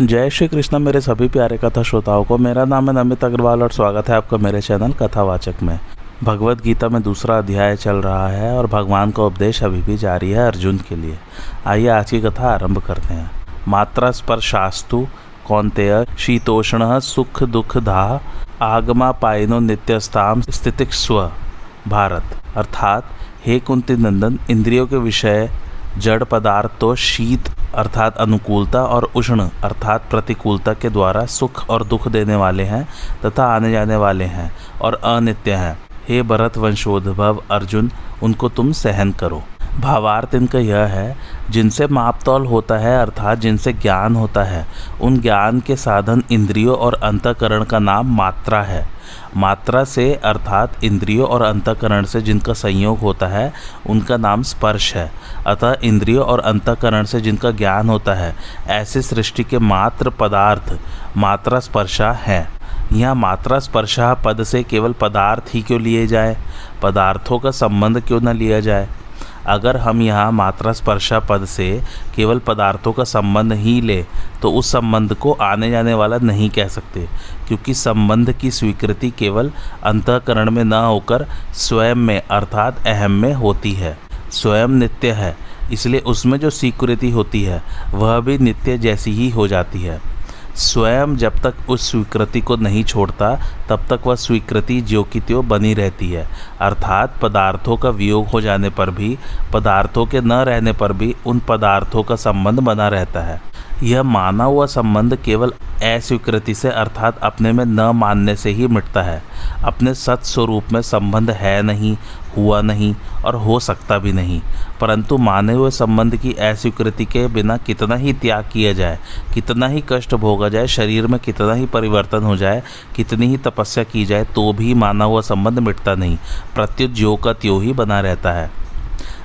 जय श्री कृष्ण, मेरे सभी प्यारे कथा श्रोताओं को मेरा नाम है नमित अग्रवाल और स्वागत है आपका मेरे चैनल कथावाचक में। भगवत गीता में दूसरा अध्याय चल रहा है और भगवान का उपदेश अभी भी जारी है अर्जुन के लिए। आइए आज की कथा आरंभ करते हैं। मात्रा स्पर्शास्तु, कौनतेय, शीतोष्ण, सुख दुख दाह आगमा पायनो नित्यस्ताम स्थितिक स्व भारत। अर्थात, हे कुंती नंदन, इंद्रियों के विषय जड़ पदार्थ तो शीत अर्थात अनुकूलता और उष्ण अर्थात प्रतिकूलता के द्वारा सुख और दुख देने वाले हैं तथा आने जाने वाले हैं और अनित्य हैं। हे भरत वंशोद्भव अर्जुन, उनको तुम सहन करो। भावार्थ इनका यह है, जिनसे मापतौल होता है अर्थात जिनसे ज्ञान होता है, उन ज्ञान के साधन इंद्रियों और अंतकरण का नाम मात्रा है। मात्रा से, अर्थात इंद्रियों और अंतकरण से जिनका संयोग होता है, उनका नाम स्पर्श है। अतः इंद्रियों और अंतकरण से जिनका ज्ञान होता है, ऐसे सृष्टि के मात्र पदार्थ, मात्रा स्पर्शा है। यहाँ मात्रा स्पर्शा पद से केवल पदार्थ ही क्यों लिए जाए? पदार्थों का संबंध क्यों न लिया जाए? अगर हम यहाँ मात्रा स्पर्शा पद से केवल पदार्थों का संबंध ही ले तो उस संबंध को आने जाने वाला नहीं कह सकते। क्योंकि संबंध की स्वीकृति केवल अंतकरण में न होकर स्वयं में, अर्थात अहम में होती है। स्वयं नित्य है, इसलिए उसमें जो स्वीकृति होती है, वह भी नित्य जैसी ही हो जाती है। स्वयं जब तक उस स्वीकृति को नहीं छोड़ता, तब तक वह स्वीकृति ज्यो की त्यों बनी रहती है। अर्थात पदार्थों का वियोग हो जाने पर भी, पदार्थों के न रहने पर भी उन पदार्थों का संबंध बना रहता है। यह माना हुआ संबंध केवल अस्वीकृति से अर्थात अपने में न मानने से ही मिटता है। अपने सत स्वरूप में संबंध है नहीं, हुआ नहीं और हो सकता भी नहीं। परंतु माने हुए संबंध की अस्वीकृति के बिना कितना ही त्याग किया जाए, कितना ही कष्ट भोगा जाए, शरीर में कितना ही परिवर्तन हो जाए, कितनी ही तपस्या की जाए तो भी माना हुआ संबंध मिटता नहीं। प्रत्युत ज्यो का त्यों ही बना रहता है।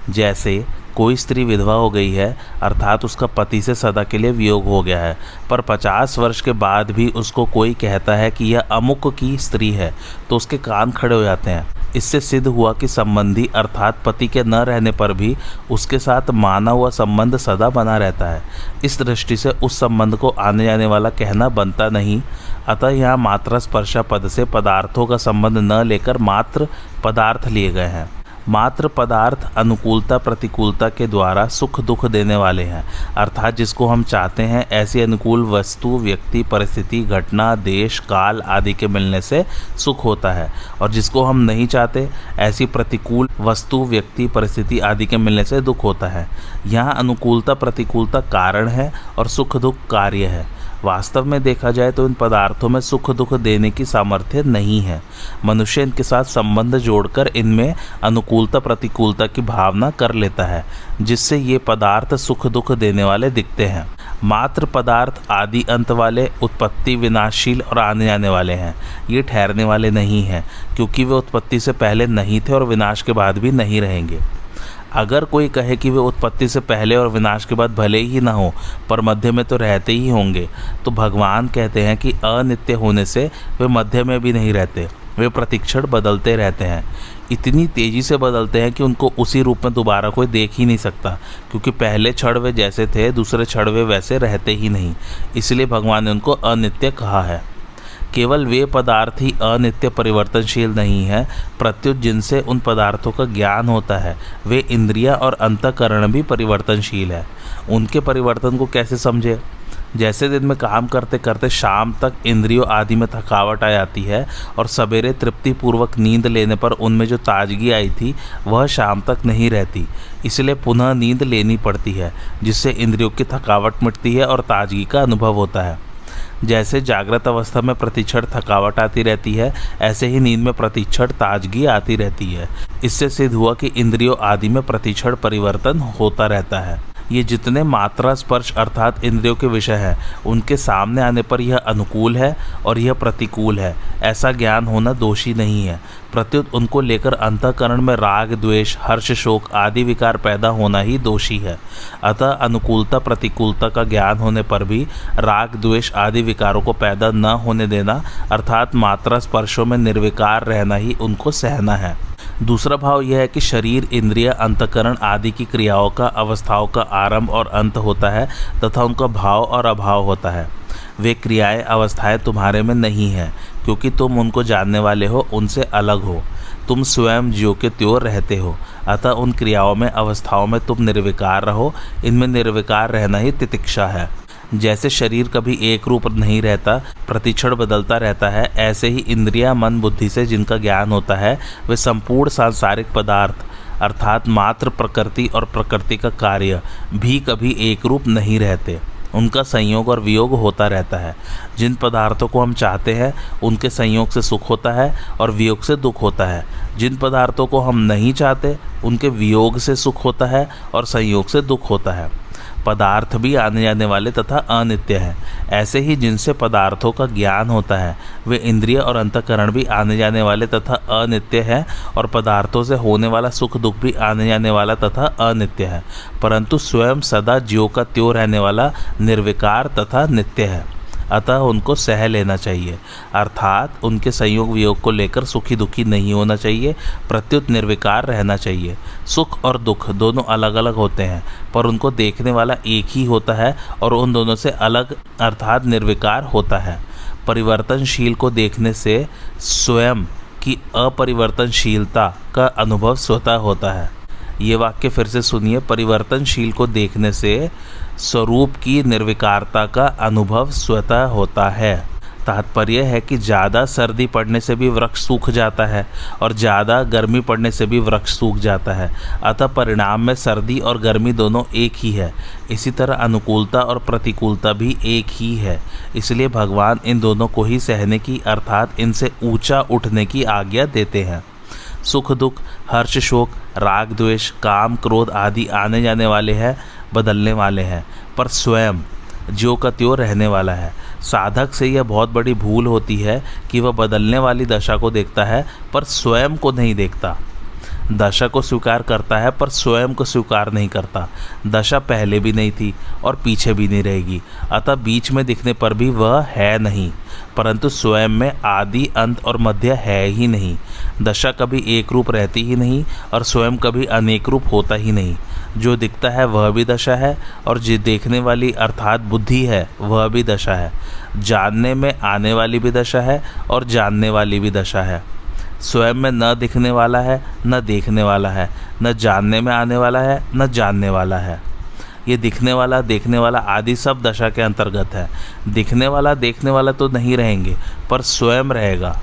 जैसे कोई स्त्री विधवा हो गई है, अर्थात उसका पति से सदा के लिए वियोग हो गया है। पर पचास वर्ष के बाद भी उसको कोई कहता है कि यह अमुक की स्त्री है तो उसके कान खड़े हो जाते हैं। इससे सिद्ध हुआ कि संबंधी, अर्थात पति के न रहने पर भी उसके साथ माना हुआ संबंध सदा बना रहता है। इस दृष्टि से उस संबंध को आने जाने वाला कहना बनता नहीं। अतः यहाँ मात्रा स्पर्शा पद से पदार्थों का संबंध न लेकर मात्र पदार्थ लिए गए हैं। मात्र पदार्थ अनुकूलता प्रतिकूलता के द्वारा सुख दुख देने वाले हैं। अर्थात जिसको हम चाहते हैं, ऐसी अनुकूल वस्तु, व्यक्ति, परिस्थिति, घटना, देश, काल आदि के मिलने से सुख होता है। और जिसको हम नहीं चाहते, ऐसी प्रतिकूल वस्तु, व्यक्ति, परिस्थिति आदि के मिलने से दुख होता है। यहाँ अनुकूलता प्रतिकूलता कारण है और सुख दुख कार्य है। वास्तव में देखा जाए तो इन पदार्थों में सुख दुख देने की सामर्थ्य नहीं है। मनुष्य इनके साथ संबंध जोड़कर इनमें अनुकूलता, प्रतिकूलता की भावना कर लेता है, जिससे ये पदार्थ सुख दुख देने वाले दिखते हैं। मात्र पदार्थ आदि अंत वाले, उत्पत्ति विनाशशील और आने जाने वाले हैं। ये ठहरने वाले नहीं हैं, क्योंकि वे उत्पत्ति से पहले नहीं थे और विनाश के बाद भी नहीं रहेंगे। अगर कोई कहे कि वे उत्पत्ति से पहले और विनाश के बाद भले ही ना हो, पर मध्य में तो रहते ही होंगे तो भगवान कहते हैं कि अनित्य होने से वे मध्य में भी नहीं रहते, वे प्रतिक्षण बदलते रहते हैं। इतनी तेज़ी से बदलते हैं कि उनको उसी रूप में दोबारा कोई देख ही नहीं सकता, क्योंकि पहले क्षण वे जैसे थे, दूसरे क्षण वे वैसे रहते ही नहीं, इसलिए भगवान ने उनको अनित्य कहा है। केवल वे पदार्थ ही अनित्य परिवर्तनशील नहीं है, प्रत्युत जिनसे उन पदार्थों का ज्ञान होता है। वे इंद्रिया और अंतकरण भी परिवर्तनशील है। उनके परिवर्तन को कैसे समझे? जैसे दिन में काम करते करते शाम तक इंद्रियों आदि में थकावट आ जाती है और सवेरे तृप्तिपूर्वक नींद लेने पर उनमें जो ताजगी आई थी, वह शाम तक नहीं रहती। इसलिए पुनः नींद लेनी पड़ती है, जिससे इंद्रियों की थकावट मिटती है और ताजगी का अनुभव होता है। जैसे जागृत अवस्था में प्रतिक्षण थकावट आती रहती है, ऐसे ही नींद में प्रतिक्षण ताजगी आती रहती है। इससे सिद्ध हुआ कि इंद्रियों आदि में प्रतिक्षण परिवर्तन होता रहता है। ये जितने मात्रा स्पर्श अर्थात इंद्रियों के विषय हैं, उनके सामने आने पर यह अनुकूल है और यह प्रतिकूल है। ऐसा ज्ञान होना दोषी नहीं है। प्रत्युत उनको लेकर अंतकरण में राग, द्वेष, हर्ष, शोक आदि विकार पैदा होना ही दोषी है। अतः अनुकूलता, प्रतिकूलता का ज्ञान होने पर भी राग, द्वेष आदि विकारों को पैदा न होने देना, अर्थात मात्रा स्पर्शों में निर्विकार रहना ही उनको सहना है। दूसरा भाव यह है कि शरीर, इंद्रिय, अंतकरण आदि की क्रियाओं का, अवस्थाओं का आरंभ और अंत होता है, तथा उनका भाव और अभाव होता है। वे क्रियाएँ, अवस्थाएँ तुम्हारे में नहीं हैं, क्योंकि तुम उनको जानने वाले हो, उनसे अलग हो। तुम स्वयं ज्यो के त्यों रहते हो, अतः उन क्रियाओं में, अवस्थाओं में तुम निर्विकार रहो। इनमें निर्विकार रहना ही तितिक्षा है। जैसे शरीर कभी एक रूप नहीं रहता, प्रतिक्षण बदलता रहता है, ऐसे ही इंद्रिया मन बुद्धि से जिनका ज्ञान होता है, वे संपूर्ण सांसारिक पदार्थ, अर्थात मात्र प्रकृति और प्रकृति का कार्य, भी कभी एक रूप नहीं रहते। उनका संयोग और वियोग होता रहता है। जिन पदार्थों को हम चाहते हैं, उनके संयोग से सुख होता है और वियोग से दुख होता है। जिन पदार्थों को हम नहीं चाहते, उनके वियोग से सुख होता है और संयोग से दुख होता है। पदार्थ भी आने जाने वाले तथा अनित्य हैं। ऐसे ही जिनसे पदार्थों का ज्ञान होता है, वे इंद्रिय और अंतकरण भी आने जाने वाले तथा अनित्य हैं और पदार्थों से होने वाला सुख दुख भी आने जाने वाला तथा अनित्य है। परंतु स्वयं सदा ज्यो का त्यों रहने वाला निर्विकार तथा नित्य है। अतः उनको सह लेना चाहिए। अर्थात उनके संयोग वियोग को लेकर सुखी दुखी नहीं होना चाहिए, प्रत्युत निर्विकार रहना चाहिए। सुख और दुख दोनों अलग अलग होते हैं, पर उनको देखने वाला एक ही होता है और उन दोनों से अलग अर्थात निर्विकार होता है। परिवर्तनशील को देखने से स्वयं की अपरिवर्तनशीलता का अनुभव स्वतः होता है। ये वाक्य फिर से सुनिए। परिवर्तनशील को देखने से स्वरूप की निर्विकारता का अनुभव स्वतः होता है। तात्पर्य है कि ज़्यादा सर्दी पड़ने से भी वृक्ष सूख जाता है और ज़्यादा गर्मी पड़ने से भी वृक्ष सूख जाता है। अतः परिणाम में सर्दी और गर्मी दोनों एक ही है। इसी तरह अनुकूलता और प्रतिकूलता भी एक ही है। इसलिए भगवान इन दोनों को ही सहने की अर्थात इनसे ऊँचा उठने की आज्ञा देते हैं। सुख दुख, हर्ष शोक, राग द्वेष, काम, क्रोध आदि आने जाने वाले हैं। बदलने वाले हैं, पर स्वयं जो का त्यों रहने वाला है। साधक से यह बहुत बड़ी भूल होती है कि वह बदलने वाली दशा को देखता है, पर स्वयं को नहीं देखता। दशा को स्वीकार करता है, पर स्वयं को स्वीकार नहीं करता। दशा पहले भी नहीं थी और पीछे भी नहीं रहेगी, अतः बीच में दिखने पर भी वह है नहीं, परंतु स्वयं में आदि, अंत और मध्य है ही नहीं। दशा कभी एक रूप रहती ही नहीं और स्वयं कभी अनेक रूप होता ही नहीं। जो दिखता है वह भी दशा है और जो देखने वाली अर्थात बुद्धि है, वह भी दशा है। जानने में आने वाली भी दशा है और जानने वाली भी दशा है। स्वयं में न दिखने वाला है, न देखने वाला है। न जानने में आने वाला है, न जानने वाला है। ये दिखने वाला, देखने वाला आदि सब दशा के अंतर्गत है। दिखने वाला, देखने वाला तो नहीं रहेंगे, पर स्वयं रहेगा।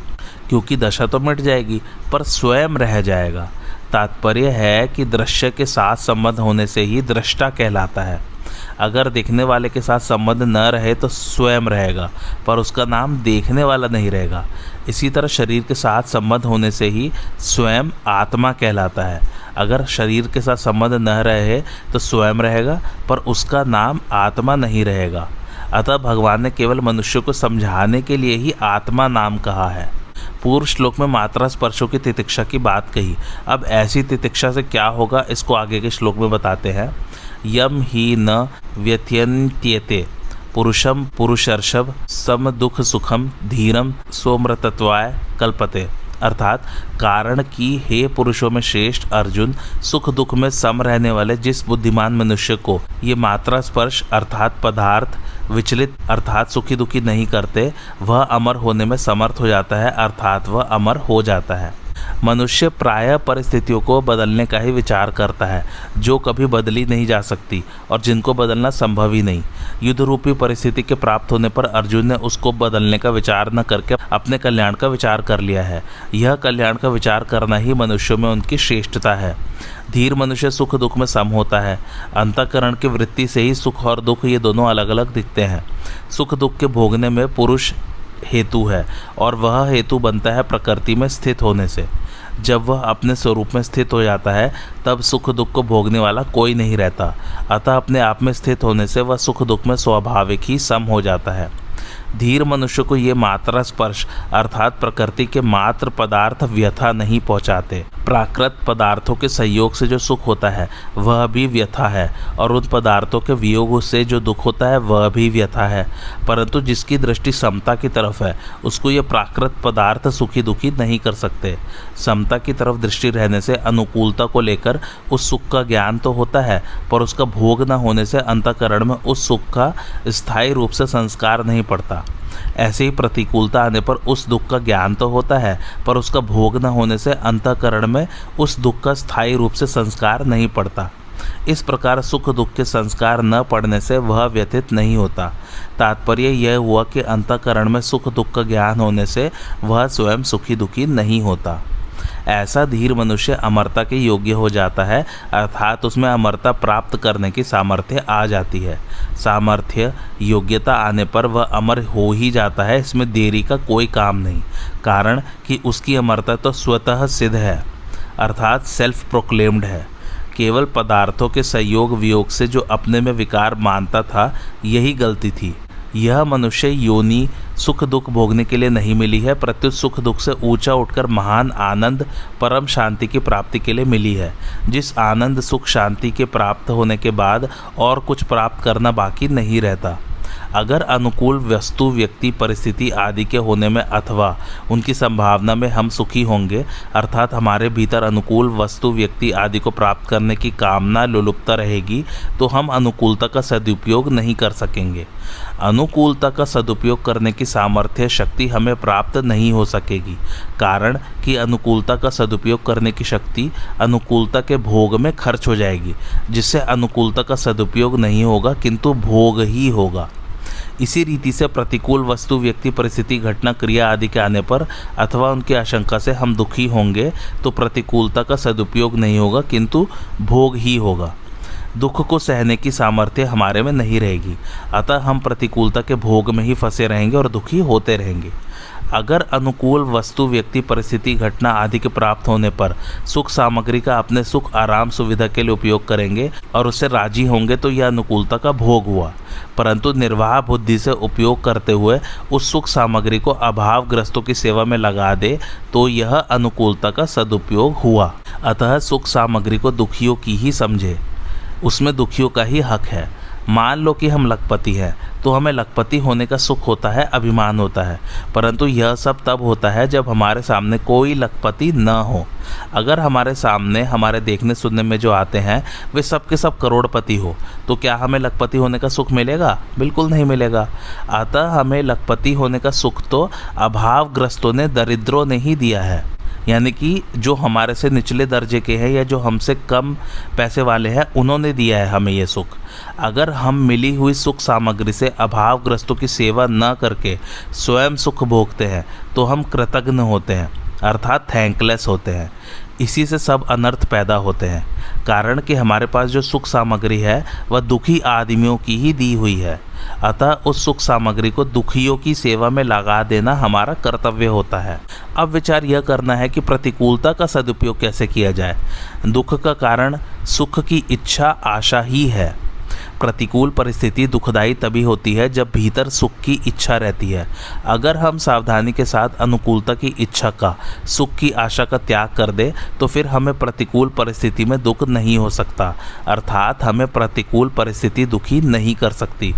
क्योंकि दशा तो मिट जाएगी, पर स्वयं रह जाएगा। तात्पर्य है कि दृश्य के साथ संबंध होने से ही दृष्टा कहलाता है। अगर देखने वाले के साथ संबंध न रहे तो स्वयं रहेगा, पर उसका नाम देखने वाला नहीं रहेगा। इसी तरह शरीर के साथ संबंध होने से ही स्वयं आत्मा कहलाता है। अगर शरीर के साथ संबंध न रहे तो स्वयं रहेगा, पर उसका नाम आत्मा नहीं रहेगा। अतः भगवान ने केवल मनुष्य को समझाने के लिए ही आत्मा नाम कहा है। पूर्व श्लोक में मात्रा स्पर्शों की तितिक्षा की बात कही। अब ऐसी तितिक्षा से क्या होगा, इसको आगे के श्लोक में बताते हैं। यम ही न व्यत्यंत्यते पुरुषम पुरुषर्षभ, सम दुख सुखम धीरम सोमृतत्वाय कल्पते। अर्थात, कारण की हे पुरुषों में श्रेष्ठ अर्जुन, सुख दुख में सम रहने वाले जिस बुद्धिमान मनुष्य को ये मात्रा स्पर्श, अर्थात पदार्थ विचलित अर्थात सुखी दुखी नहीं करते, वह अमर होने में समर्थ हो जाता है, अर्थात वह अमर हो जाता है। मनुष्य प्रायः परिस्थितियों को बदलने का ही विचार करता है, जो कभी बदली नहीं जा सकती और जिनको बदलना संभव ही नहीं। युद्ध रूपी परिस्थिति के प्राप्त होने पर अर्जुन ने उसको बदलने का विचार न करके अपने कल्याण का विचार कर लिया है। यह कल्याण का विचार करना ही मनुष्यों में उनकी श्रेष्ठता है। धीर मनुष्य सुख दुख में सम होता है। अंतकरण की वृत्ति से ही सुख और दुख ये दोनों अलग अलग दिखते हैं। सुख दुख के भोगने में पुरुष हेतु है और वह हेतु बनता है प्रकृति में स्थित होने से। जब वह अपने स्वरूप में स्थित हो जाता है, तब सुख दुख को भोगने वाला कोई नहीं रहता। अतः अपने आप में स्थित होने से वह सुख दुख में स्वाभाविक ही सम हो जाता है। धीर मनुष्य को ये मात्रा स्पर्श, अर्थात प्रकृति के मात्र पदार्थ व्यथा नहीं पहुंचाते। प्राकृत पदार्थों के सहयोग से जो सुख होता है, वह भी व्यथा है, और उन पदार्थों के वियोग से जो दुख होता है, वह भी व्यथा है। परंतु जिसकी दृष्टि समता की तरफ़ है, उसको ये प्राकृत पदार्थ सुखी दुखी नहीं कर सकते। समता की तरफ़ दृष्टि रहने से अनुकूलता को लेकर उस सुख का ज्ञान तो होता है, पर उसका भोग न होने से अंतकरण में उस सुख का स्थायी रूप से संस्कार नहीं पड़ता। ऐसे ही प्रतिकूलता आने पर उस दुख का ज्ञान तो होता है, पर उसका भोग न होने से अंतकरण में उस दुख का स्थायी रूप से संस्कार नहीं पड़ता। इस प्रकार सुख दुख के संस्कार न पड़ने से वह व्यथित नहीं होता। तात्पर्य यह हुआ कि अंतकरण में सुख दुख का ज्ञान होने से वह स्वयं सुखी दुखी नहीं होता। ऐसा धीर मनुष्य अमरता के योग्य हो जाता है, अर्थात उसमें अमरता प्राप्त करने की सामर्थ्य आ जाती है। सामर्थ्य योग्यता आने पर वह अमर हो ही जाता है, इसमें देरी का कोई काम नहीं, कारण कि उसकी अमरता तो स्वतः सिद्ध है, अर्थात सेल्फ प्रोक्लेम्ड है। केवल पदार्थों के संयोग वियोग से जो अपने में विकार मानता था, यही गलती थी। यह मनुष्य योनि सुख दुख भोगने के लिए नहीं मिली है, प्रत्युत सुख दुख से ऊँचा उठकर महान आनंद, परम शांति की प्राप्ति के लिए मिली है। जिस आनंद सुख शांति के प्राप्त होने के बाद और कुछ प्राप्त करना बाकी नहीं रहता। अगर अनुकूल वस्तु, व्यक्ति, परिस्थिति आदि के होने में अथवा उनकी संभावना में हम सुखी होंगे, अर्थात हमारे भीतर अनुकूल वस्तु, व्यक्ति आदि को प्राप्त करने की कामना लुलुपता रहेगी तो हम अनुकूलता का सदुपयोग नहीं कर सकेंगे। अनुकूलता का सदुपयोग करने की सामर्थ्य, शक्ति हमें प्राप्त नहीं हो सकेगी। कारण कि अनुकूलता का सदुपयोग करने की शक्ति अनुकूलता के भोग में खर्च हो जाएगी, जिससे अनुकूलता का सदुपयोग नहीं होगा, किंतु भोग ही होगा। इसी रीति से प्रतिकूल वस्तु, व्यक्ति, परिस्थिति, घटना, क्रिया आदि के आने पर अथवा उनकी आशंका से हम दुखी होंगे तो प्रतिकूलता का सदुपयोग नहीं होगा, किंतु भोग ही होगा। दुख को सहने की सामर्थ्य हमारे में नहीं रहेगी। अतः हम प्रतिकूलता के भोग में ही फंसे रहेंगे और दुखी होते रहेंगे। अगर अनुकूल वस्तु, व्यक्ति, परिस्थिति, घटना आदि के प्राप्त होने पर सुख सामग्री का अपने सुख, आराम, सुविधा के लिए उपयोग करेंगे और उससे राज़ी होंगे तो यह अनुकूलता का भोग हुआ। परंतु निर्वाह बुद्धि से उपयोग करते हुए उस सुख सामग्री को अभावग्रस्तों की सेवा में लगा दे तो यह अनुकूलता का सदुपयोग हुआ। अतः सुख सामग्री को दुखियों की ही समझे। उसमें दुखियों का ही हक है। मान लो कि हम लखपति हैं तो हमें लखपति होने का सुख होता है, अभिमान होता है। परंतु यह सब तब होता है जब हमारे सामने कोई लखपति न हो। अगर हमारे सामने, हमारे देखने सुनने में जो आते हैं, वे सब के सब करोड़पति हो तो क्या हमें लखपति होने का सुख मिलेगा? बिल्कुल नहीं मिलेगा। अतः हमें लखपति होने का सुख तो अभावग्रस्तों ने, दरिद्रों ने ही दिया है। यानी कि जो हमारे से निचले दर्जे के हैं या जो हमसे कम पैसे वाले हैं, उन्होंने दिया है हमें ये सुख। अगर हम मिली हुई सुख सामग्री से अभावग्रस्तों की सेवा न करके स्वयं सुख भोगते हैं तो हम कृतज्ञ होते हैं, अर्थात थैंकलेस होते हैं। इसी से सब अनर्थ पैदा होते हैं। कारण कि हमारे पास जो सुख सामग्री है, वह दुखी आदमियों की ही दी हुई है। अतः उस सुख सामग्री को दुखियों की सेवा में लगा देना हमारा कर्तव्य होता है। अब विचार यह करना है कि प्रतिकूलता का सदुपयोग कैसे किया जाए? दुख का कारण सुख की इच्छा, आशा ही है। प्रतिकूल परिस्थिति दुखदायी तभी होती है जब भीतर सुख की इच्छा रहती है। अगर हम सावधानी के साथ अनुकूलता की इच्छा का, सुख की आशा का त्याग कर दे तो फिर हमें प्रतिकूल परिस्थिति में दुख नहीं हो सकता। अर्थात हमें प्रतिकूल परिस्थिति दुखी नहीं कर सकती।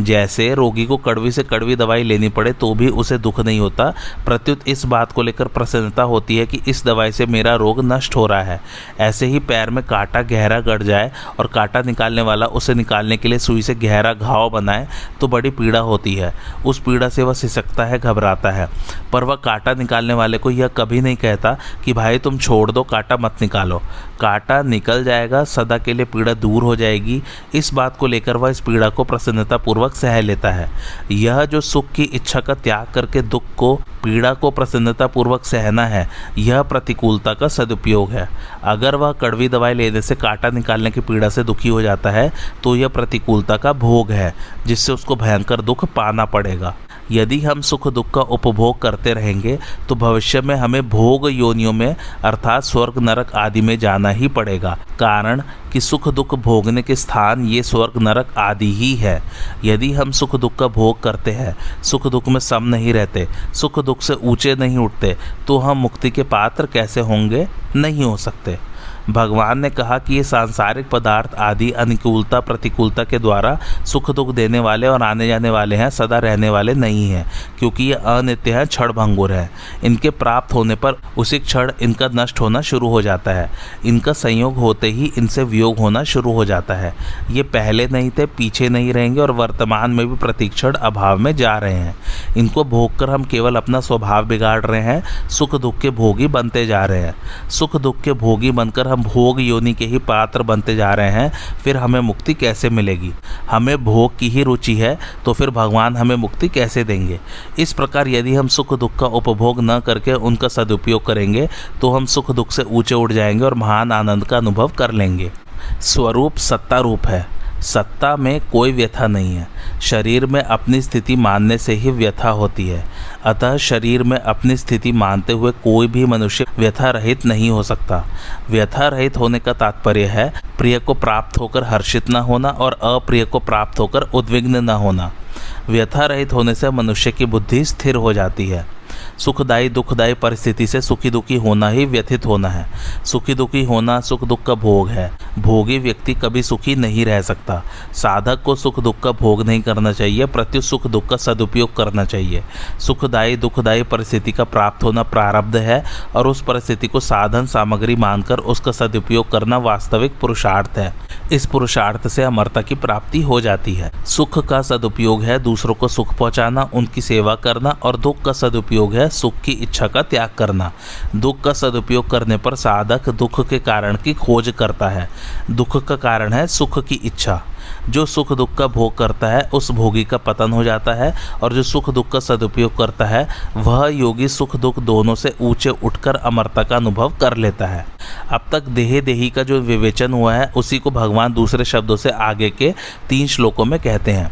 जैसे रोगी को कड़वी से कड़वी दवाई लेनी पड़े तो भी उसे दुख नहीं होता। प्रत्युत इस बात को लेकर प्रसन्नता होती है कि इस दवाई से मेरा रोग नष्ट हो रहा है। ऐसे ही पैर में कांटा गहरा गड़ जाए और कांटा निकालने वाला उसे निकाल निकालने के लिए सुई से गहरा घाव बनाए तो बड़ी पीड़ा होती है। उस पीड़ा से वह सिसकता है, घबराता है। पर वह कांटा निकालने वाले को यह कभी नहीं कहता कि, भाई, तुम छोड़ दो, कांटा मत निकालो। कांटा निकल जाएगा, सदा के लिए पीड़ा दूर हो जाएगी। इस बात को लेकर वह इस पीड़ा को प्रसन्नता पूर्वक सह लेता है। यह जो सुख की इच्छा का त्याग करके दुख को, पीड़ा को प्रसन्नता पूर्वक सहना है, यह प्रतिकूलता का सदुपयोग है। अगर वह कड़वी दवाई लेने से कांटा निकालने की पीड़ा से दुखी हो जाता है तो यह प्रतिकूलता का भोग है, जिससे उसको भयंकर दुख पाना पड़ेगा। यदि हम सुख दुख का उपभोग करते रहेंगे तो भविष्य में हमें भोग योनियों में, अर्थात स्वर्ग, नरक आदि में जाना ही पड़ेगा। कारण कि सुख दुख भोगने के स्थान ये स्वर्ग, नरक आदि ही है। यदि हम सुख दुख का भोग करते हैं, सुख दुख में सम नहीं रहते, सुख दुख से ऊँचे नहीं उठते तो हम मुक्ति के पात्र कैसे होंगे? नहीं हो सकते। भगवान ने कहा कि ये सांसारिक पदार्थ आदि अनुकूलता, प्रतिकूलता के द्वारा सुख दुख देने वाले और आने जाने वाले हैं, सदा रहने वाले नहीं हैं, क्योंकि ये अनित्य हैं क्षण भंगुर है। इनके प्राप्त होने पर उसी क्षण इनका नष्ट होना शुरू हो जाता है। इनका संयोग होते ही इनसे वियोग होना शुरू हो जाता है। ये पहले नहीं थे, पीछे नहीं रहेंगे और वर्तमान में भी प्रतिक्षण अभाव में जा रहे हैं। इनको भोग कर हम केवल अपना स्वभाव बिगाड़ रहे हैं, सुख दुख के भोगी बनते जा रहे हैं। सुख दुख के भोगी बनकर हम हम भोग योनि के ही पात्र बनते जा रहे हैं, फिर हमें मुक्ति कैसे मिलेगी? हमें भोग की ही रुचि है तो फिर भगवान हमें मुक्ति कैसे देंगे? इस प्रकार यदि हम सुख दुख का उपभोग न करके उनका सदुपयोग करेंगे तो हम सुख दुख से ऊँचे उठ जाएँगे और महान आनंद का अनुभव कर लेंगे। स्वरूप सत्ता रूप है। सत्ता में कोई व्यथा नहीं है। शरीर में अपनी स्थिति मानने से ही व्यथा होती है। अतः शरीर में अपनी स्थिति मानते हुए कोई भी मनुष्य व्यथा रहित नहीं हो सकता। व्यथा रहित होने का तात्पर्य है, प्रिय को प्राप्त होकर हर्षित न होना और अप्रिय को प्राप्त होकर उद्विग्न न होना। व्यथा रहित होने से मनुष्य की बुद्धि स्थिर हो जाती है। सुखदायी दुखदायी परिस्थिति से सुखी दुखी होना ही व्यथित होना है। सुखी दुखी होना सुख दुख का भोग है। भोगी व्यक्ति कभी सुखी नहीं रह सकता। साधक को सुख दुख का भोग नहीं करना चाहिए प्रत्यु सुख दुख का सदुपयोग करना चाहिए। सुखदायी दुखदायी परिस्थिति का प्राप्त होना प्रारब्ध है और उस परिस्थिति को साधन सामग्री मानकर उसका सदुपयोग करना वास्तविक पुरुषार्थ है। इस पुरुषार्थ से अमरता की प्राप्ति हो जाती है। सुख का सदुपयोग है दूसरों को सुख पहुंचाना, उनकी सेवा करना और दुख का सदुपयोग है सुख की इच्छा का त्याग करना। दुख का सदुपयोग करने पर साधक दुख के कारण की खोज करता है। दुख का कारण है सुख की इच्छा। जो सुख दुख का भोग करता है, उस भोगी का पतन हो जाता है और जो सुख दुख का सदुपयोग करता है, वह योगी सुख दुख दोनों से ऊँचे उठकर अमरता का अनुभव कर लेता है। अब तक देहे देही का जो विवेचन हुआ है, उसी को भगवान दूसरे शब्दों से आगे के तीन श्लोकों में कहते हैं।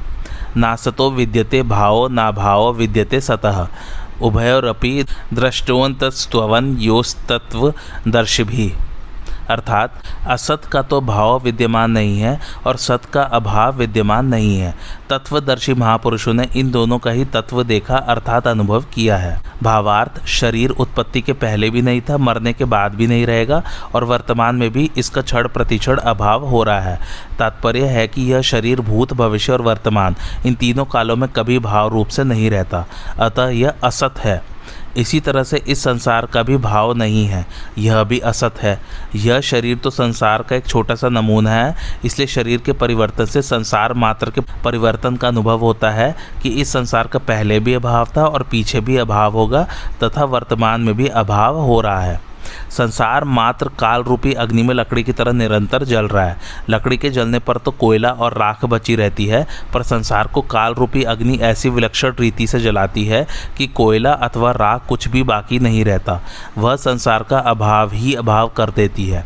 ना सतो विद्यते भावो ना भाव विद्यते सतह उभयोरपि दृष्टवंतस्त्वन योस्तत्व दर्शि अर्थात असत का तो भाव विद्यमान नहीं है और सत का अभाव विद्यमान नहीं है। तत्वदर्शी महापुरुषों ने इन दोनों का ही तत्व देखा, अर्थात अनुभव किया है। भावार्थ शरीर उत्पत्ति के पहले भी नहीं था, मरने के बाद भी नहीं रहेगा और वर्तमान में भी इसका क्षण प्रतिक्षण अभाव हो रहा है। तात्पर्य है कि यह शरीर भूत, भविष्य और वर्तमान, इन तीनों कालों में कभी भाव रूप से नहीं रहता। अतः यह असत है। इसी तरह से इस संसार का भी भाव नहीं है। यह भी असत है। यह शरीर तो संसार का एक छोटा सा नमूना है, इसलिए शरीर के परिवर्तन से संसार मात्र के परिवर्तन का अनुभव होता है कि इस संसार का पहले भी अभाव था और पीछे भी अभाव होगा, तथा वर्तमान में भी अभाव हो रहा है। संसार मात्र काल रूपी अग्नि में लकड़ी की तरह निरंतर जल रहा है। लकड़ी के जलने पर तो कोयला और राख बची रहती है, पर संसार को काल रूपी अग्नि ऐसी विलक्षण रीति से जलाती है कि कोयला अथवा राख कुछ भी बाकी नहीं रहता। वह संसार का अभाव ही अभाव कर देती है।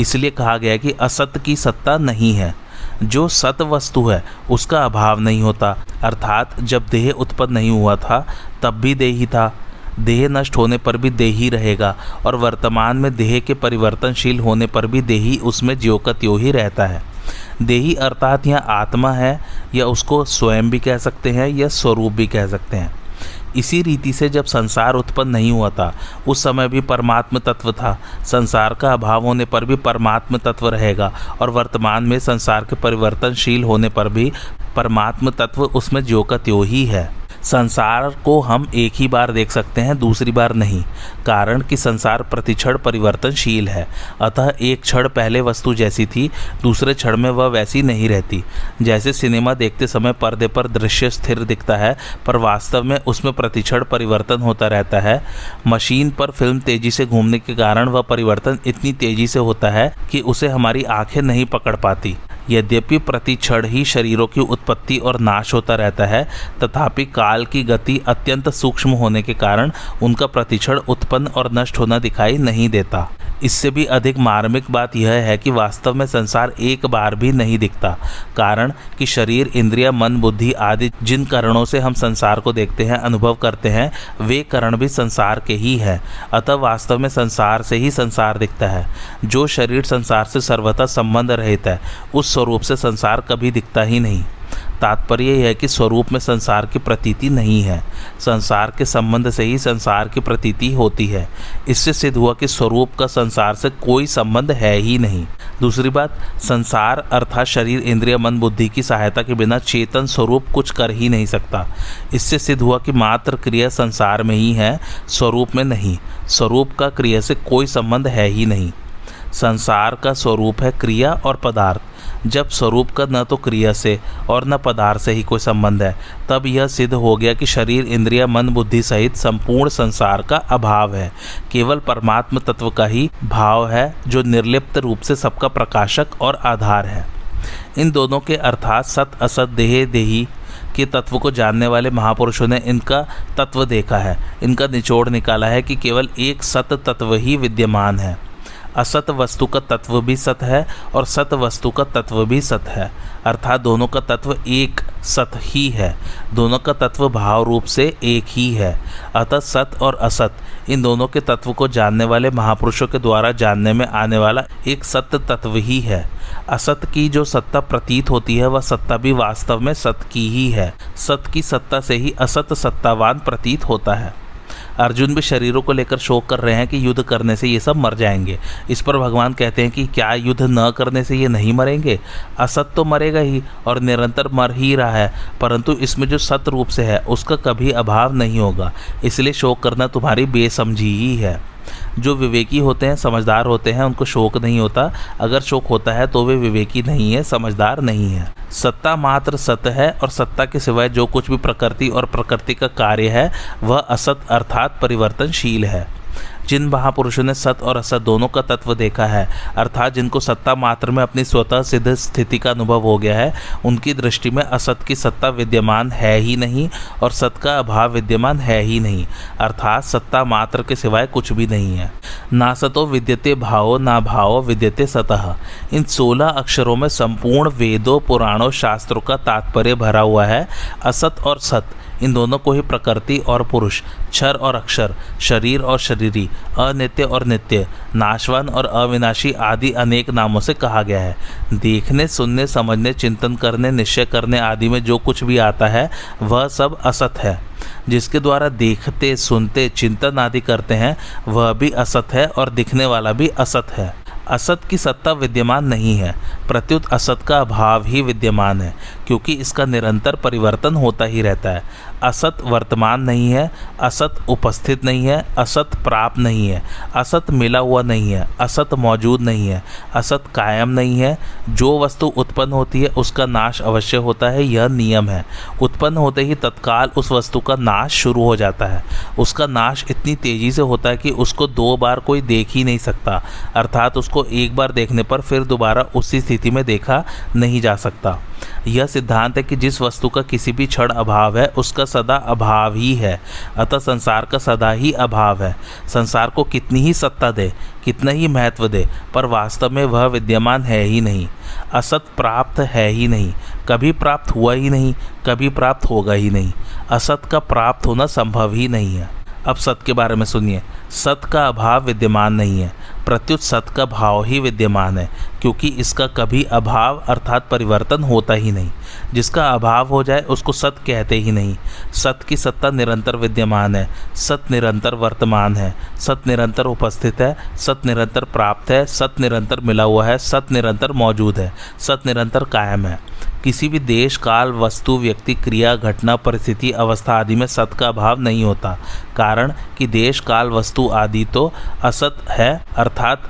इसलिए कहा गया कि असत्य की सत्ता नहीं है। जो सत वस्तु है, उसका अभाव नहीं होता। अर्थात जब देह उत्पन्न नहीं हुआ था, तब भी देह था। देह नष्ट होने पर भी देही रहेगा, और वर्तमान में देह के परिवर्तनशील होने पर भी देही उसमें ज्यो का त्यों ही रहता है। देही अर्थात यह आत्मा है, या उसको स्वयं भी कह सकते हैं, या स्वरूप भी कह सकते हैं। इसी रीति से जब संसार उत्पन्न नहीं हुआ था, उस समय भी परमात्म तत्व था। संसार का अभाव होने पर भी परमात्म तत्व रहेगा, और वर्तमान में संसार के परिवर्तनशील होने पर भी परमात्म तत्व उसमें ज्यो का ही है। संसार को हम एक ही बार देख सकते हैं, दूसरी बार नहीं। कारण कि संसार प्रतिक्षण परिवर्तनशील है। अतः एक क्षण पहले वस्तु जैसी थी, दूसरे क्षण में वह वैसी नहीं रहती। जैसे सिनेमा देखते समय पर्दे पर दृश्य स्थिर दिखता है, पर वास्तव में उसमें प्रतिक्षण परिवर्तन होता रहता है। मशीन पर फ़िल्म तेज़ी से घूमने के कारण वह परिवर्तन इतनी तेज़ी से होता है कि उसे हमारी आँखें नहीं पकड़ पाती। यद्यपि प्रति क्षण ही शरीरों की उत्पत्ति और नाश होता रहता है, तथापि काल की गति अत्यंत सूक्ष्म होने के कारण उनका प्रतिक्षण उत्पन्न और नष्ट होना दिखाई नहीं देता। इससे भी अधिक मार्मिक बात यह है कि वास्तव में संसार एक बार भी नहीं दिखता, कारण कि शरीर, इंद्रिया, मन, बुद्धि आदि जिन कारणों से हम संसार को देखते हैं, अनुभव करते हैं, वे करण भी संसार के ही हैं। अतः वास्तव में संसार से ही संसार दिखता है। जो शरीर संसार से सर्वथा संबंध रहित है, उस स्वरूप से संसार कभी दिखता ही नहीं। तात्पर्य यह है कि स्वरूप में संसार की प्रतीति नहीं है। संसार के संबंध से ही संसार की प्रतीति होती है। इससे सिद्ध हुआ कि स्वरूप का संसार से कोई संबंध है ही नहीं। दूसरी बात, संसार अर्थात शरीर, इंद्रिय, मन, बुद्धि की सहायता के बिना चेतन स्वरूप कुछ कर ही नहीं सकता। इससे सिद्ध हुआ कि मात्र क्रिया संसार में ही है, स्वरूप में नहीं। स्वरूप का क्रिया से कोई संबंध है ही नहीं। संसार का स्वरूप है क्रिया और पदार्थ। जब स्वरूप का न तो क्रिया से और न पदार्थ से ही कोई संबंध है, तब यह सिद्ध हो गया कि शरीर, इंद्रिया, मन, बुद्धि सहित संपूर्ण संसार का अभाव है। केवल परमात्म तत्व का ही भाव है, जो निर्लिप्त रूप से सबका प्रकाशक और आधार है। इन दोनों के अर्थात सत, असत, देह, देही के तत्व को जानने वाले महापुरुषों ने इनका तत्व देखा है। इनका निचोड़ निकाला है कि केवल एक सत तत्व ही विद्यमान है। असत वस्तु का तत्व भी सत है और सत वस्तु का तत्व भी सत है। अर्थात दोनों का तत्व एक सत ही है। दोनों का तत्व भाव रूप से एक ही है। अतः सत और असत, इन दोनों के तत्व को जानने वाले महापुरुषों के द्वारा जानने में आने वाला एक सत्य तत्व ही है। असत की जो सत्ता प्रतीत होती है, वह सत्ता भी वास्तव में सत की ही है। सत की सत्ता से ही असत सत्तावान प्रतीत होता है। अर्जुन भी शरीरों को लेकर शोक कर रहे हैं कि युद्ध करने से ये सब मर जाएँगे। इस पर भगवान कहते हैं कि क्या युद्ध न करने से ये नहीं मरेंगे? असत तो मरेगा ही और निरंतर मर ही रहा है, परंतु इसमें जो सत रूप से है, उसका कभी अभाव नहीं होगा। इसलिए शोक करना तुम्हारी बेसमझी ही है। जो विवेकी होते हैं, समझदार होते हैं, उनको शोक नहीं होता। अगर शोक होता है तो वे विवेकी नहीं है, समझदार नहीं है। सत्ता मात्र सत्य है और सत्ता के सिवाय जो कुछ भी प्रकृति और प्रकृति का कार्य है, वह असत अर्थात परिवर्तनशील है। जिन महापुरुषों ने सत और असत दोनों का तत्व देखा है, अर्थात जिनको सत्ता मात्र में अपनी स्वतः सिद्ध स्थिति का अनुभव हो गया है, उनकी दृष्टि में असत की सत्ता विद्यमान है ही नहीं और सत का अभाव विद्यमान है ही नहीं, अर्थात सत्ता मात्र के सिवाय कुछ भी नहीं है। ना सतो विद्यते भावो, ना भावो विद्यते सतह इन सोलह अक्षरों में संपूर्ण वेदों, पुराणों, शास्त्रों का तात्पर्य भरा हुआ है, असत और सत, इन दोनों को ही प्रकृति और पुरुष क्षर और अक्षर, शरीर और शरीरी अनित्य और नित्य, नाशवान और अविनाशी आदि अनेक नामों से कहा गया है। देखने, सुनने, समझने, चिंतन करने, निश्चय करने आदि में जो कुछ भी आता है, वह सब असत है। जिसके द्वारा देखते, सुनते, चिंतन आदि करते हैं, वह भी असत है और दिखने वाला भी असत है। असत की सत्ता विद्यमान नहीं है। प्रत्युत असत का अभाव ही विद्यमान है, क्योंकि इसका निरंतर परिवर्तन होता ही रहता है। असत वर्तमान नहीं है, असत उपस्थित नहीं है, असत प्राप्त नहीं है, असत मिला हुआ नहीं है, असत मौजूद नहीं है, असत कायम नहीं है। जो वस्तु उत्पन्न होती है, उसका नाश अवश्य होता है, यह नियम है। उत्पन्न होते ही तत्काल उस वस्तु का नाश शुरू हो जाता है। उसका नाश इतनी तेज़ी से होता है कि उसको दो बार कोई देख ही नहीं सकता। अर्थात उसको एक बार देखने पर फिर दोबारा उसी स्थिति में देखा नहीं जा सकता। यह सिद्धांत है कि जिस वस्तु का किसी भी क्षण अभाव है, उसका सदा अभाव ही है। अतः संसार का सदा ही अभाव है। संसार को कितनी ही सत्ता दे, कितना ही महत्व दे, पर वास्तव में वह विद्यमान है ही नहीं। असत प्राप्त है ही नहीं। कभी प्राप्त हुआ ही नहीं, कभी प्राप्त होगा ही नहीं। असत का प्राप्त होना संभव ही नहीं है। अब सत के बारे में सुनिए। सत का अभाव विद्यमान नहीं है। प्रत्युत सत का भाव ही विद्यमान है, क्योंकि इसका कभी अभाव अर्थात परिवर्तन होता ही नहीं। जिसका अभाव हो जाए, उसको सत कहते ही नहीं। सत की सत्ता निरंतर विद्यमान है। सत निरंतर वर्तमान है। सत निरंतर उपस्थित है। सत निरंतर प्राप्त है। सत निरंतर मिला हुआ है। सत निरंतर मौजूद है। सत निरंतर कायम है। किसी भी देश, काल, वस्तु, व्यक्ति, क्रिया, घटना, परिस्थिति, अवस्था आदि में सत का अभाव नहीं होता। कारण कि देश, काल, वस्तु आदि तो असत है अर्थात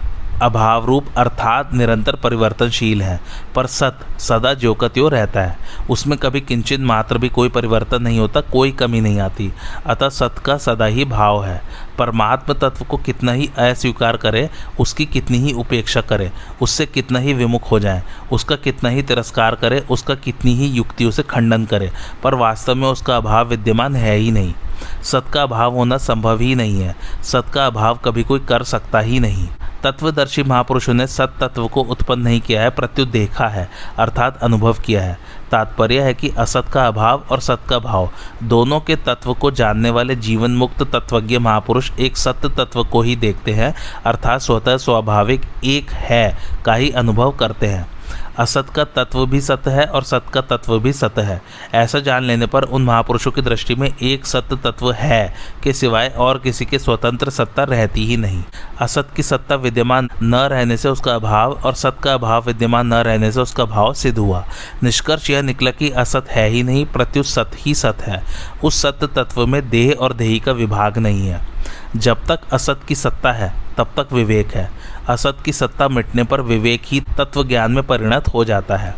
अभाव रूप अर्थात निरंतर परिवर्तनशील है। पर सत, सदा ज्योकत्यो रहता है। उसमें कभी किंचित मात्र भी कोई परिवर्तन नहीं होता, कोई कमी नहीं आती। अतः सत का सदा ही भाव है। परमात्म तत्व को कितना ही अस्वीकार करे, उसकी कितनी ही उपेक्षा करें, उससे कितना ही विमुख हो जाए, उसका कितना ही तिरस्कार करें, उसका कितनी ही युक्तियों से खंडन करे, पर वास्तव में उसका अभाव विद्यमान है ही नहीं। सत का अभाव होना संभव ही नहीं है, सत का अभाव कभी कोई कर सकता ही नहीं। तत्वदर्शी महापुरुषों ने सत तत्व को उत्पन्न नहीं किया है, प्रत्युत देखा है, अर्थात अनुभव किया है। तात्पर्य है कि असत का अभाव और सत का भाव, दोनों के तत्व को जानने वाले जीवन मुक्त तत्वज्ञ महापुरुष एक सत्य तत्व को ही देखते हैं, अर्थात स्वतः स्वाभाविक एक है, का ही अनुभव करते हैं। असत का तत्व भी सत्य है और सत का तत्व भी सत्य है। ऐसा जान लेने पर उन महापुरुषों की दृष्टि में एक सत्य तत्व है के सिवाय और किसी के स्वतंत्र सत्ता रहती ही नहीं। असत की सत्ता विद्यमान न रहने से उसका अभाव और सत का अभाव विद्यमान न रहने से उसका भाव सिद्ध हुआ। निष्कर्ष यह निकला कि असत है ही नहीं, प्रत्युत सत ही सत है। उस सत्य तत्व में देह और देही का विभाग नहीं है। जब तक असत की सत्ता है, तब तक विवेक है। असत की सत्ता मिटने पर विवेक ही तत्व ज्ञान में परिणत हो जाता है।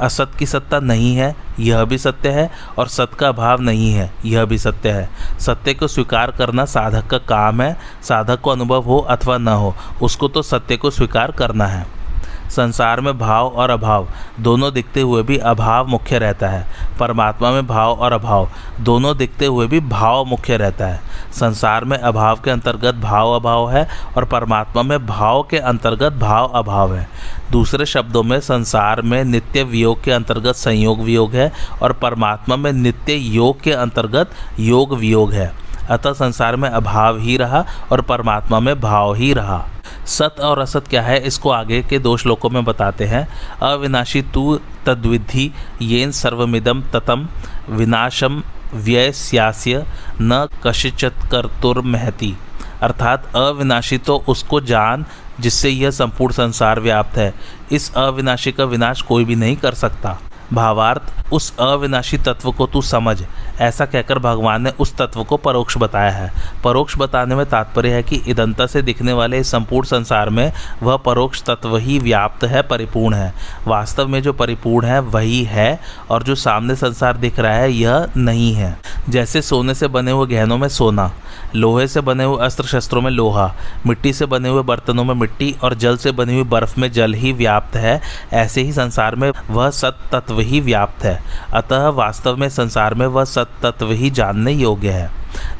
असत की सत्ता नहीं है, यह भी सत्य है, और सत का अभाव नहीं है, यह भी सत्य है। सत्य को स्वीकार करना साधक का काम है, साधक को अनुभव हो अथवा न हो, उसको तो सत्य को स्वीकार करना है। संसार में भाव और अभाव, दोनों दिखते हुए भी अभाव मुख्य रहता है। परमात्मा में भाव और अभाव, दोनों दिखते हुए भी भाव मुख्य रहता है। संसार में अभाव के अंतर्गत भाव अभाव है और परमात्मा में भाव के अंतर्गत भाव अभाव है। दूसरे शब्दों में, संसार में नित्य वियोग के अंतर्गत संयोग वियोग है और परमात्मा में नित्य योग के अंतर्गत योग वियोग है। अतः संसार में अभाव ही रहा और परमात्मा में भाव ही रहा। सत और असत क्या है, इसको आगे के दो श्लोकों में बताते हैं। अविनाशी तू तद्विधि येन सर्वमिदम ततम विनाशम व्ययस्यास्य, न कशिचत कर्तुर्महति। अर्थात अविनाशी तो उसको जान, जिससे यह संपूर्ण संसार व्याप्त है। इस अविनाशी का विनाश कोई भी नहीं कर सकता। भावार्थ, उस अविनाशी तत्व को तू समझ। ऐसा कहकर भगवान ने उस तत्व को परोक्ष बताया है। परोक्ष बताने में तात्पर्य है कि इदंता से दिखने वाले इस संपूर्ण संसार में वह परोक्ष तत्व ही व्याप्त है, परिपूर्ण है। वास्तव में जो परिपूर्ण है, वही है और जो सामने संसार दिख रहा है, यह नहीं है। जैसे सोने से बने हुए गहनों में सोना, लोहे से बने हुए अस्त्र शस्त्रों में लोहा, मिट्टी से बने हुए बर्तनों में मिट्टी और जल से बनी हुई बर्फ़ में जल ही व्याप्त है, ऐसे ही संसार में वह सत तत्व ही व्याप्त है। अतः वास्तव में संसार में वह सत तत्व ही जानने योग्य है।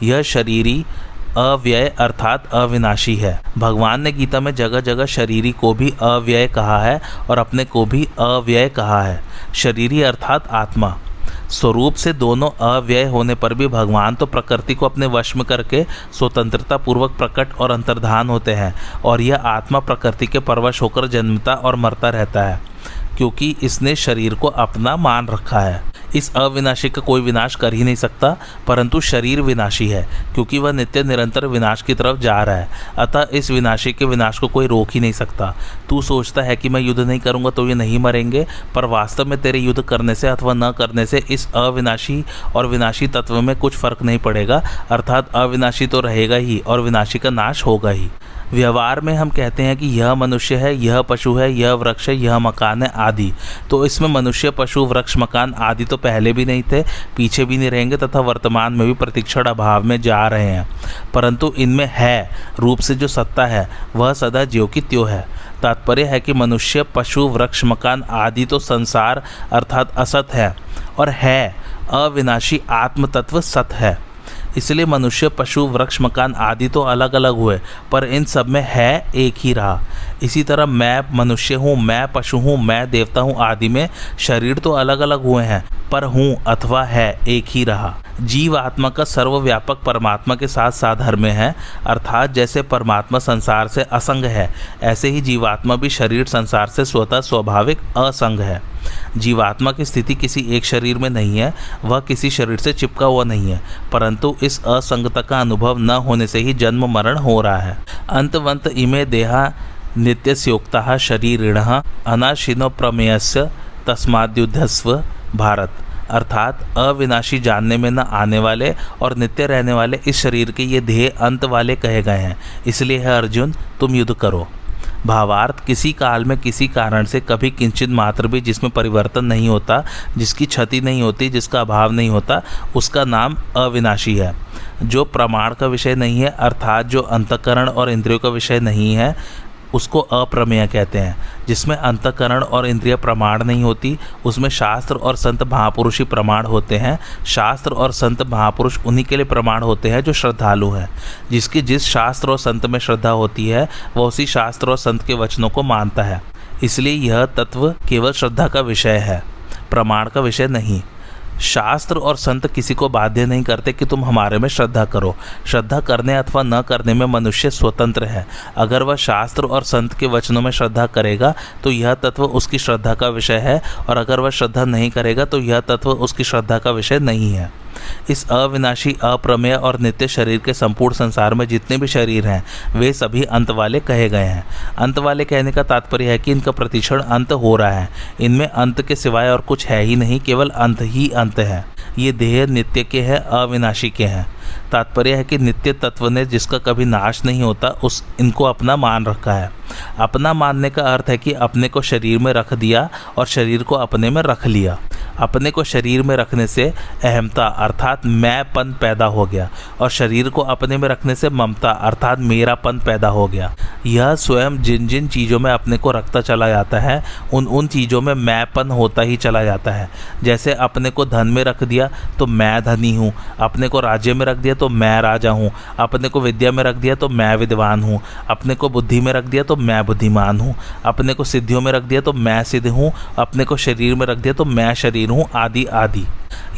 यह शरीरी अव्यय अर्थात अविनाशी है। भगवान ने गीता में जगह जगह शरीरी को भी अव्यय कहा है और अपने को भी अव्यय कहा है। शरीरी अर्थात आत्मा। स्वरूप से दोनों अव्यय होने पर भी भगवान तो प्रकृति को अपने वश में करके स्वतंत्रता पूर्वक प्रकट और अंतर्धान होते हैं और यह आत्मा प्रकृति के परवश होकर जन्मता और मरता रहता है। क्योंकि इसने शरीर को अपना मान रखा है। इस अविनाशी का कोई विनाश कर ही नहीं सकता, परंतु शरीर विनाशी है, क्योंकि वह नित्य निरंतर विनाश की तरफ़ जा रहा है। अतः इस विनाशी के विनाश को कोई रोक ही नहीं सकता। तू सोचता है कि मैं युद्ध नहीं करूँगा तो ये नहीं मरेंगे, पर वास्तव में तेरे युद्ध करने से अथवा न करने से इस अविनाशी और विनाशी तत्व में कुछ फ़र्क नहीं पड़ेगा, अर्थात अविनाशी तो रहेगा ही और विनाशी का नाश होगा ही। व्यवहार में हम कहते हैं कि यह मनुष्य है, यह पशु है, यह वृक्ष है, यह मकान है, आदि। तो इसमें मनुष्य, पशु, वृक्ष, मकान आदि तो पहले भी नहीं थे, पीछे भी नहीं रहेंगे तथा वर्तमान में भी प्रतिक्षण अभाव में जा रहे हैं। परंतु इनमें है, रूप से जो सत्ता है, वह सदा ज्यो की त्यो है। तात्पर्य है कि मनुष्य, पशु, वृक्ष, मकान आदि तो संसार अर्थात असत है और है, अविनाशी आत्म तत्व सत है। इसलिए मनुष्य, पशु, वृक्ष, मकान आदि तो अलग अलग हुए, पर इन सब में है एक ही रहा। इसी तरह मैं मनुष्य हूँ, मैं पशु हूँ, मैं देवता हूँ आदि में शरीर तो अलग अलग हुए हैं, पर हूँ अथवा है एक ही रहा। जीव आत्मा का सर्वव्यापक परमात्मा के साथ साधर्म्य है, अर्थात जैसे परमात्मा संसार से असंग है, ऐसे ही जीवात्मा भी शरीर संसार से स्वतः स्वाभाविक असंग है। जीवात्मा की स्थिति किसी एक शरीर में नहीं है, वह किसी शरीर से चिपका हुआ नहीं है, परंतु इस असंगता का अनुभव न होने से ही जन्म मरण हो रहा है। अंतवंत इमे देहा नित्य नित्यस्योक्ता शरीरिण अनाशिनो प्रमेयस्य तस्माद्युद्धस्व भारत। अर्थात अविनाशी जानने में न आने वाले और नित्य रहने वाले इस शरीर के ये ध्येय अंत वाले कहे गए हैं। इसलिए है अर्जुन, तुम युद्ध करो। भावार्थ किसी काल में किसी कारण से कभी किंचित मात्र भी जिसमें परिवर्तन नहीं होता, जिसकी क्षति नहीं होती, जिसका अभाव नहीं होता, उसका नाम अविनाशी है। जो प्रमाण का विषय नहीं है, अर्थात जो अंतकरण और इंद्रियों का विषय नहीं है उसको अप्रमेय कहते हैं, जिसमें अंतकरण और इंद्रिय प्रमाण नहीं होती, उसमें शास्त्र और संत महापुरुष ही प्रमाण होते हैं। शास्त्र और संत महापुरुष उन्हीं के लिए प्रमाण होते हैं जो श्रद्धालु हैं। जिसकी जिस शास्त्र और संत में श्रद्धा होती है, वह उसी शास्त्र और संत के वचनों को मानता है। इसलिए यह तत्व केवल श्रद्धा का विषय है, प्रमाण का विषय नहीं। शास्त्र और संत किसी को बाध्य नहीं करते कि तुम हमारे में श्रद्धा करो। श्रद्धा करने अथवा न करने में मनुष्य स्वतंत्र है। अगर वह शास्त्र और संत के वचनों में श्रद्धा करेगा तो यह तत्व उसकी श्रद्धा का विषय है, और अगर वह श्रद्धा नहीं करेगा तो यह तत्व उसकी श्रद्धा का विषय नहीं है। इस अविनाशी, अप्रमेय और नित्य शरीर के संपूर्ण संसार में जितने भी शरीर हैं, वे सभी अंत वाले कहे गए हैं। अंत वाले कहने का तात्पर्य है कि इनका प्रतिक्षण अंत हो रहा है। इनमें अंत के सिवाय और कुछ है ही नहीं, केवल अंत ही अंत है। ये देह नित्य के हैं, अविनाशी के हैं। तात्पर्य है कि नित्य तत्व ने जिसका कभी नाश नहीं होता, उस इनको अपना मान रखा है। अपना मानने का अर्थ है कि अपने को शरीर में रख दिया और शरीर को अपने में रख लिया। अपने को शरीर में रखने से अहमता अर्थात मैंपन पैदा हो गया और शरीर को अपने में रखने से ममता अर्थात मेरापन पैदा हो गया। यह स्वयं जिन जिन चीज़ों में अपने को रखता चला जाता है, उन उन चीज़ों में मैंपन होता ही चला जाता है। जैसे अपने को धन में रख दिया तो मैं धनी हूँ। अपने को राज्य में रख दिया तो मैं राजा हूँ। अपने को विद्या में रख दिया तो मैं विद्वान हूँ। अपने को बुद्धि में रख दिया तो मैं बुद्धिमान हूँ। अपने को सिद्धियों में रख दिया तो मैं सिद्ध हूँ। अपने को शरीर में रख दिया तो मैं शरीर हूँ। आदि आदि।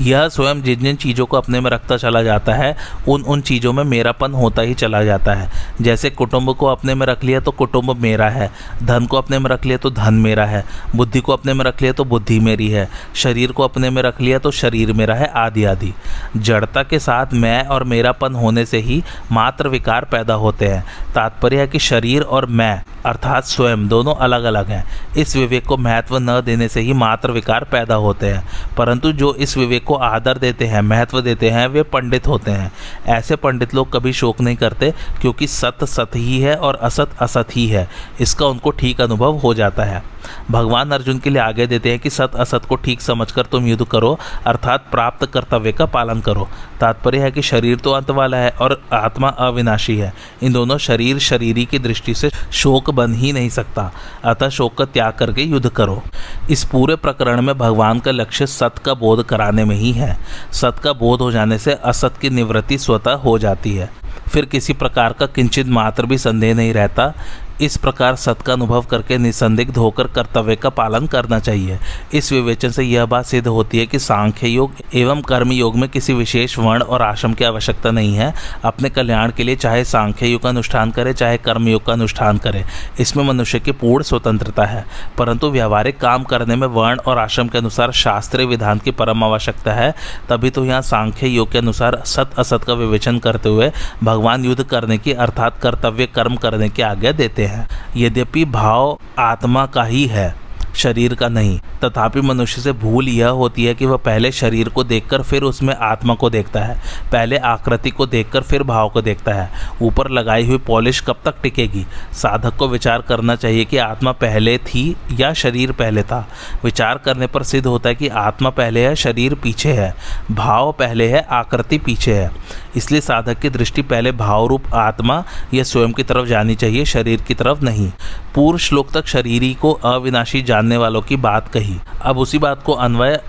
यह स्वयं जिन जिन चीज़ों को अपने में रखता चला जाता है, उन उन चीज़ों में मेरापन होता ही चला जाता है। जैसे कुटुंब को अपने में रख लिया तो कुटुंब मेरा है। धन को अपने में रख लिया तो धन मेरा है। बुद्धि को अपने में रख लिया तो बुद्धि मेरी है। शरीर को अपने में रख लिया तो शरीर मेरा है। आदि आदि। जड़ता के साथ मैं और मेरापन होने से ही मात्र विकार पैदा होते हैं। तात्पर्य है कि शरीर और मैं, अर्थात स्वयं, दोनों अलग अलग हैं। इस विवेक को महत्व न देने से ही मात्र विकार पैदा होते हैं। परंतु जो इस विवेक को आदर देते हैं, महत्व देते हैं, वे पंडित होते हैं। ऐसे पंडित लोग कभी शोक नहीं करते, क्योंकि सत सत ही है और असत असत ही है। इसका उनको ठीक अनुभव हो जाता है। भगवान अर्जुन के लिए आगे देते हैं कि सत असत को ठीक समझकर तुम युद्ध करो, अर्थात प्राप्त कर्तव्य का पालन करो। तात्पर्य है कि शरीर तो अंत वाला है और आत्मा अविनाशी है। इन दोनों शरीर शरीरी की दृष्टि से शोक बन ही नहीं सकता, अतः शोक का त्याग करके युद्ध करो। इस पूरे प्रकरण में भगवान का लक्ष्य सत का बोध कराने में ही है। सत का बोध हो जाने से असत की निवृत्ति स्वतः हो जाती है। फिर किसी प्रकार का किंचित मात्र भी संदेह नहीं रहता। इस प्रकार सत का अनुभव करके निसंदिग्ध होकर कर्तव्य का पालन करना चाहिए। इस विवेचन से यह बात सिद्ध होती है कि सांख्य योग एवं कर्म योग में किसी विशेष वर्ण और आश्रम की आवश्यकता नहीं है। अपने कल्याण के लिए चाहे सांख्य योग का अनुष्ठान करे, चाहे कर्म योग का अनुष्ठान करे। इसमें मनुष्य की पूर्ण स्वतंत्रता है। परंतु व्यावहारिक काम करने में वर्ण और आश्रम के अनुसार शास्त्रीय विधान की परम आवश्यकता है। तभी तो यहाँ सांख्य योग के अनुसार सत असत का विवेचन करते हुए भगवान युद्ध करने की अर्थात कर्तव्य कर्म करने की आज्ञा देते हैं। यद्यपि भाव आत्मा का ही है, शरीर का नहीं, तथापि मनुष्य से भूल यह होती है कि वह पहले शरीर को देखकर फिर उसमें आत्मा को देखता है, पहले आकृति को देखकर फिर भाव को देखता है। ऊपर लगाई हुई पॉलिश कब तक टिकेगी? साधक को विचार करना चाहिए कि आत्मा पहले थी या शरीर पहले था। विचार करने पर सिद्ध होता है कि आत्मा पहले है, शरीर पीछे है। भाव पहले है, आकृति पीछे है। इसलिए साधक की दृष्टि पहले भाव रूप आत्मा या स्वयं की तरफ़ जानी चाहिए, शरीर की तरफ़ नहीं। पूर्व श्लोक तक शरीरी को अविनाशी जानने वालों की बात कही। अब उसी बात को अन्वय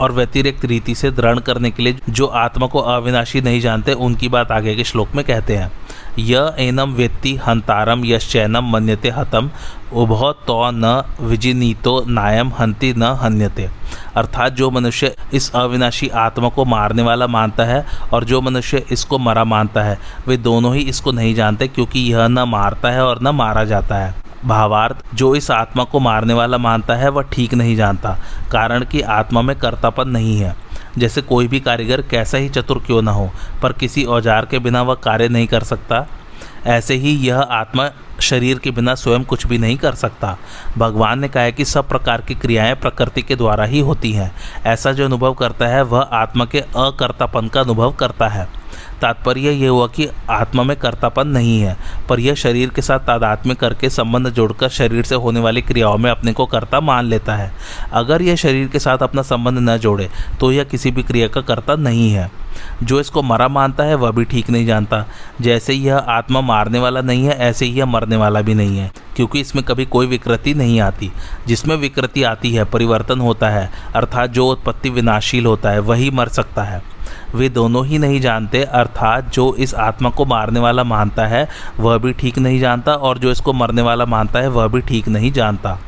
और व्यतिरिक्त रीति से दृढ़ करने के लिए जो आत्मा को अविनाशी नहीं जानते, उनकी बात आगे के श्लोक में कहते हैं। य एनम वेत्ति हंतारम यश्चैनम मन्यते हतम, उभ तो न विजिनीतो नायम हंति न हन्यते। अर्थात जो मनुष्य इस अविनाशी आत्मा को मारने वाला मानता है और जो मनुष्य इसको मरा मानता है, वे दोनों ही इसको नहीं जानते क्योंकि यह न मारता है और न मारा जाता है। भावार्थ, जो इस आत्मा को मारने वाला मानता है, वह ठीक नहीं जानता, कारण कि आत्मा में कर्तापन नहीं है। जैसे कोई भी कारीगर कैसा ही चतुर क्यों ना हो, पर किसी औज़ार के बिना वह कार्य नहीं कर सकता। ऐसे ही यह आत्मा शरीर के बिना स्वयं कुछ भी नहीं कर सकता। भगवान ने कहा है कि सब प्रकार की क्रियाएँ प्रकृति के द्वारा ही होती हैं। ऐसा जो अनुभव करता है, वह आत्मा के अकर्तापन का अनुभव करता है। तात्पर्य यह हुआ कि आत्मा में कर्तापन नहीं है, पर यह शरीर के साथ तादात्म्य करके संबंध जोड़कर शरीर से होने वाली क्रियाओं में अपने को कर्ता मान लेता है। अगर यह शरीर के साथ अपना संबंध न जोड़े तो यह किसी भी क्रिया का कर्ता नहीं है। जो इसको मरा मानता है, वह भी ठीक नहीं जानता। जैसे यह आत्मा मारने वाला नहीं है, ऐसे ही यह मरने वाला भी नहीं है, क्योंकि इसमें कभी कोई विकृति नहीं आती। जिसमें विकृति आती है, परिवर्तन होता है, अर्थात जो उत्पत्ति विनाशील होता है, वही मर सकता है। वे दोनों ही नहीं जानते, अर्थात जो इस आत्मा को मारने वाला मानता है, वह भी ठीक नहीं जानता, और जो इसको मरने वाला मानता है, वह भी ठीक नहीं जानता।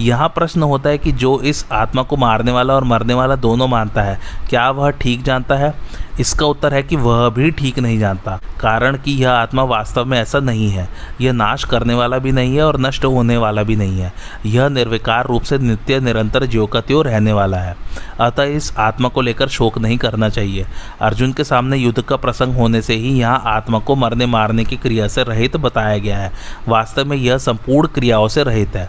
यहाँ प्रश्न होता है कि जो इस आत्मा को मारने वाला और मरने वाला दोनों मानता है, क्या वह ठीक जानता है? इसका उत्तर है कि वह भी ठीक नहीं जानता, कारण कि यह आत्मा वास्तव में ऐसा नहीं है। यह नाश करने वाला भी नहीं है और नष्ट होने वाला भी नहीं है। यह निर्विकार रूप से नित्य, निरंतर ज्यो का त्यों रहने वाला है। अतः इस आत्मा को लेकर शोक नहीं करना चाहिए। अर्जुन के सामने युद्ध का प्रसंग होने से ही यहाँ आत्मा को मरने मारने की क्रिया से रहित बताया गया है। वास्तव में यह संपूर्ण क्रियाओं से रहित है।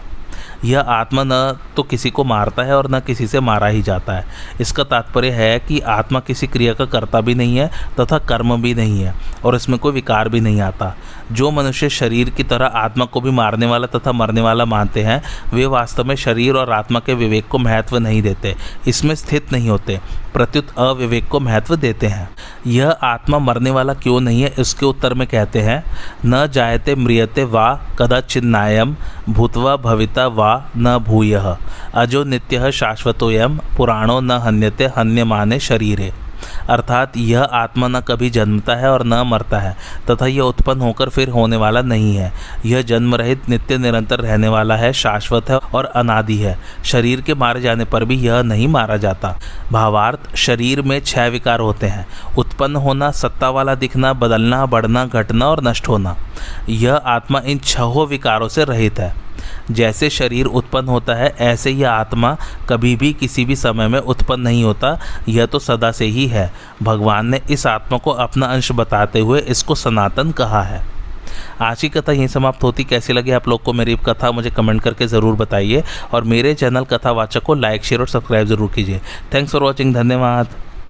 यह आत्मा न तो किसी को मारता है और न किसी से मारा ही जाता है। इसका तात्पर्य है कि आत्मा किसी क्रिया का कर्ता भी नहीं है तथा कर्म भी नहीं है और इसमें कोई विकार भी नहीं आता। जो मनुष्य शरीर की तरह आत्मा को भी मारने वाला तथा मरने वाला मानते हैं, वे वास्तव में शरीर और आत्मा के विवेक को महत्व नहीं देते, इसमें स्थित नहीं होते, प्रत्युत अविवेक को महत्व देते हैं। यह आत्मा मरने वाला क्यों नहीं है, इसके उत्तर में कहते हैं, न जायते म्रियते वा कदाचिन्नायम भूतवा भविता वा न भूय, अजो नित्य शाश्वतोयम, पुराणो न हन्यते, हन्यमाने शरीरे। अर्थात यह आत्मा न कभी जन्मता है और न मरता है, तथा यह उत्पन्न होकर फिर होने वाला नहीं है। यह जन्म रहित नित्य निरंतर रहने वाला है, शाश्वत है और अनादि है। शरीर के मारे जाने पर भी यह नहीं मारा जाता। भावार्थ, शरीर में छह विकार होते हैं। उत्पन्न होना, सत्ता वाला दिखना, बदलना, बढ़ना, घटना और नष्ट होना। यह आत्मा इन छहों विकारों से रहित है। जैसे शरीर उत्पन्न होता है, ऐसे ही आत्मा कभी भी किसी भी समय में उत्पन्न नहीं होता। यह तो सदा से ही है। भगवान ने इस आत्मा को अपना अंश बताते हुए इसको सनातन कहा है। आज की कथा यहीं समाप्त होती। कैसी लगी आप लोग को मेरी कथा? मुझे कमेंट करके ज़रूर बताइए। और मेरे चैनल कथावाचक को लाइक, शेयर और सब्सक्राइब ज़रूर कीजिए। Thanks for watching. धन्यवाद।